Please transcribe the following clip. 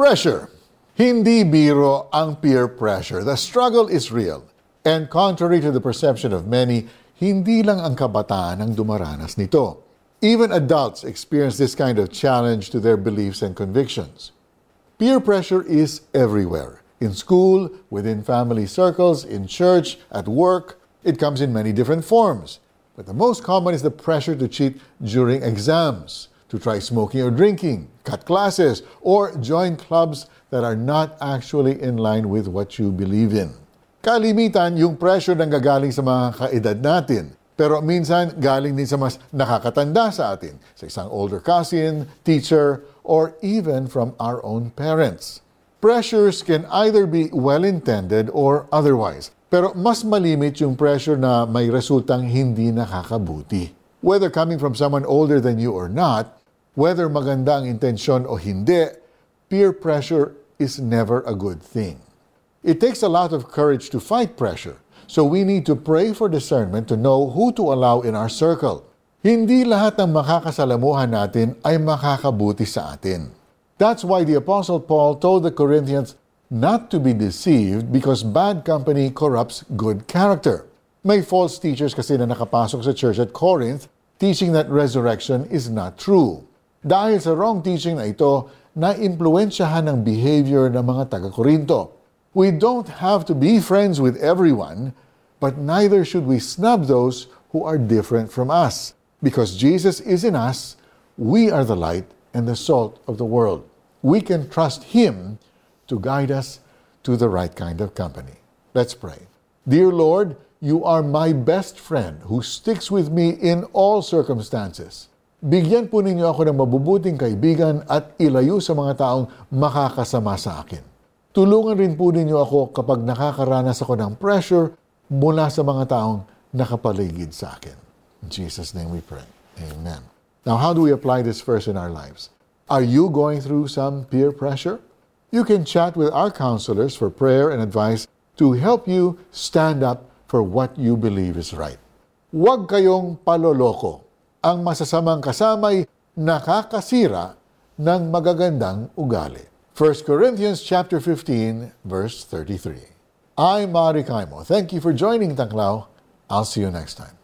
Pressure. Hindi biro ang peer pressure. The struggle is real. And contrary to the perception of many, hindi lang ang kabataan ang dumaranas nito. Even adults experience this kind of challenge to their beliefs and convictions. Peer pressure is everywhere. In school, within family circles, in church, at work. It comes in many different forms. But the most common is the pressure to cheat during exams, to try smoking or drinking, cut classes, or join clubs that are not actually in line with what you believe in. Kalimitan, yung pressure nang gagaling sa mga kaedad natin. Pero minsan, galing din sa mas nakakatanda sa atin, sa isang older cousin, teacher, or even from our own parents. Pressures can either be well-intended or otherwise. Pero mas malimit yung pressure na may resultang hindi nakakabuti. Whether coming from someone older than you or not, whether maganda ang intensyon o hindi, peer pressure is never a good thing. It takes a lot of courage to fight pressure, so we need to pray for discernment to know who to allow in our circle. Hindi lahat ng makakasalamuhan natin ay makakabuti sa atin. That's why the Apostle Paul told the Corinthians not to be deceived because bad company corrupts good character. May false teachers kasi na nakapasok sa church at Corinth teaching that resurrection is not true. Dahil sa wrong teaching na ito, na-impluensyahan ng behavior ng mga taga-Korinto. We don't have to be friends with everyone, but neither should we snub those who are different from us. Because Jesus is in us, we are the light and the salt of the world. We can trust Him to guide us to the right kind of company. Let's pray. Dear Lord, you are my best friend who sticks with me in all circumstances. Bigyan po ninyo ako ng mabubuting kaibigan at ilayo sa mga taong makakasama sa akin. Tulungan rin po ninyo ako kapag nakakaranas ako ng pressure mula sa mga taong nakapaligid sa akin. In Jesus' name we pray. Amen. Now, how do we apply this verse in our lives? Are you going through some peer pressure? You can chat with our counselors for prayer and advice to help you stand up for what you believe is right. Huwag kayong paloloko. Ang masasamang kasamay nakakasira ng magagandang ugali. 1 Corinthians chapter 15 verse 33. I'm Mari Kaimo. Thank you for joining Taklaw. I'll see you next time.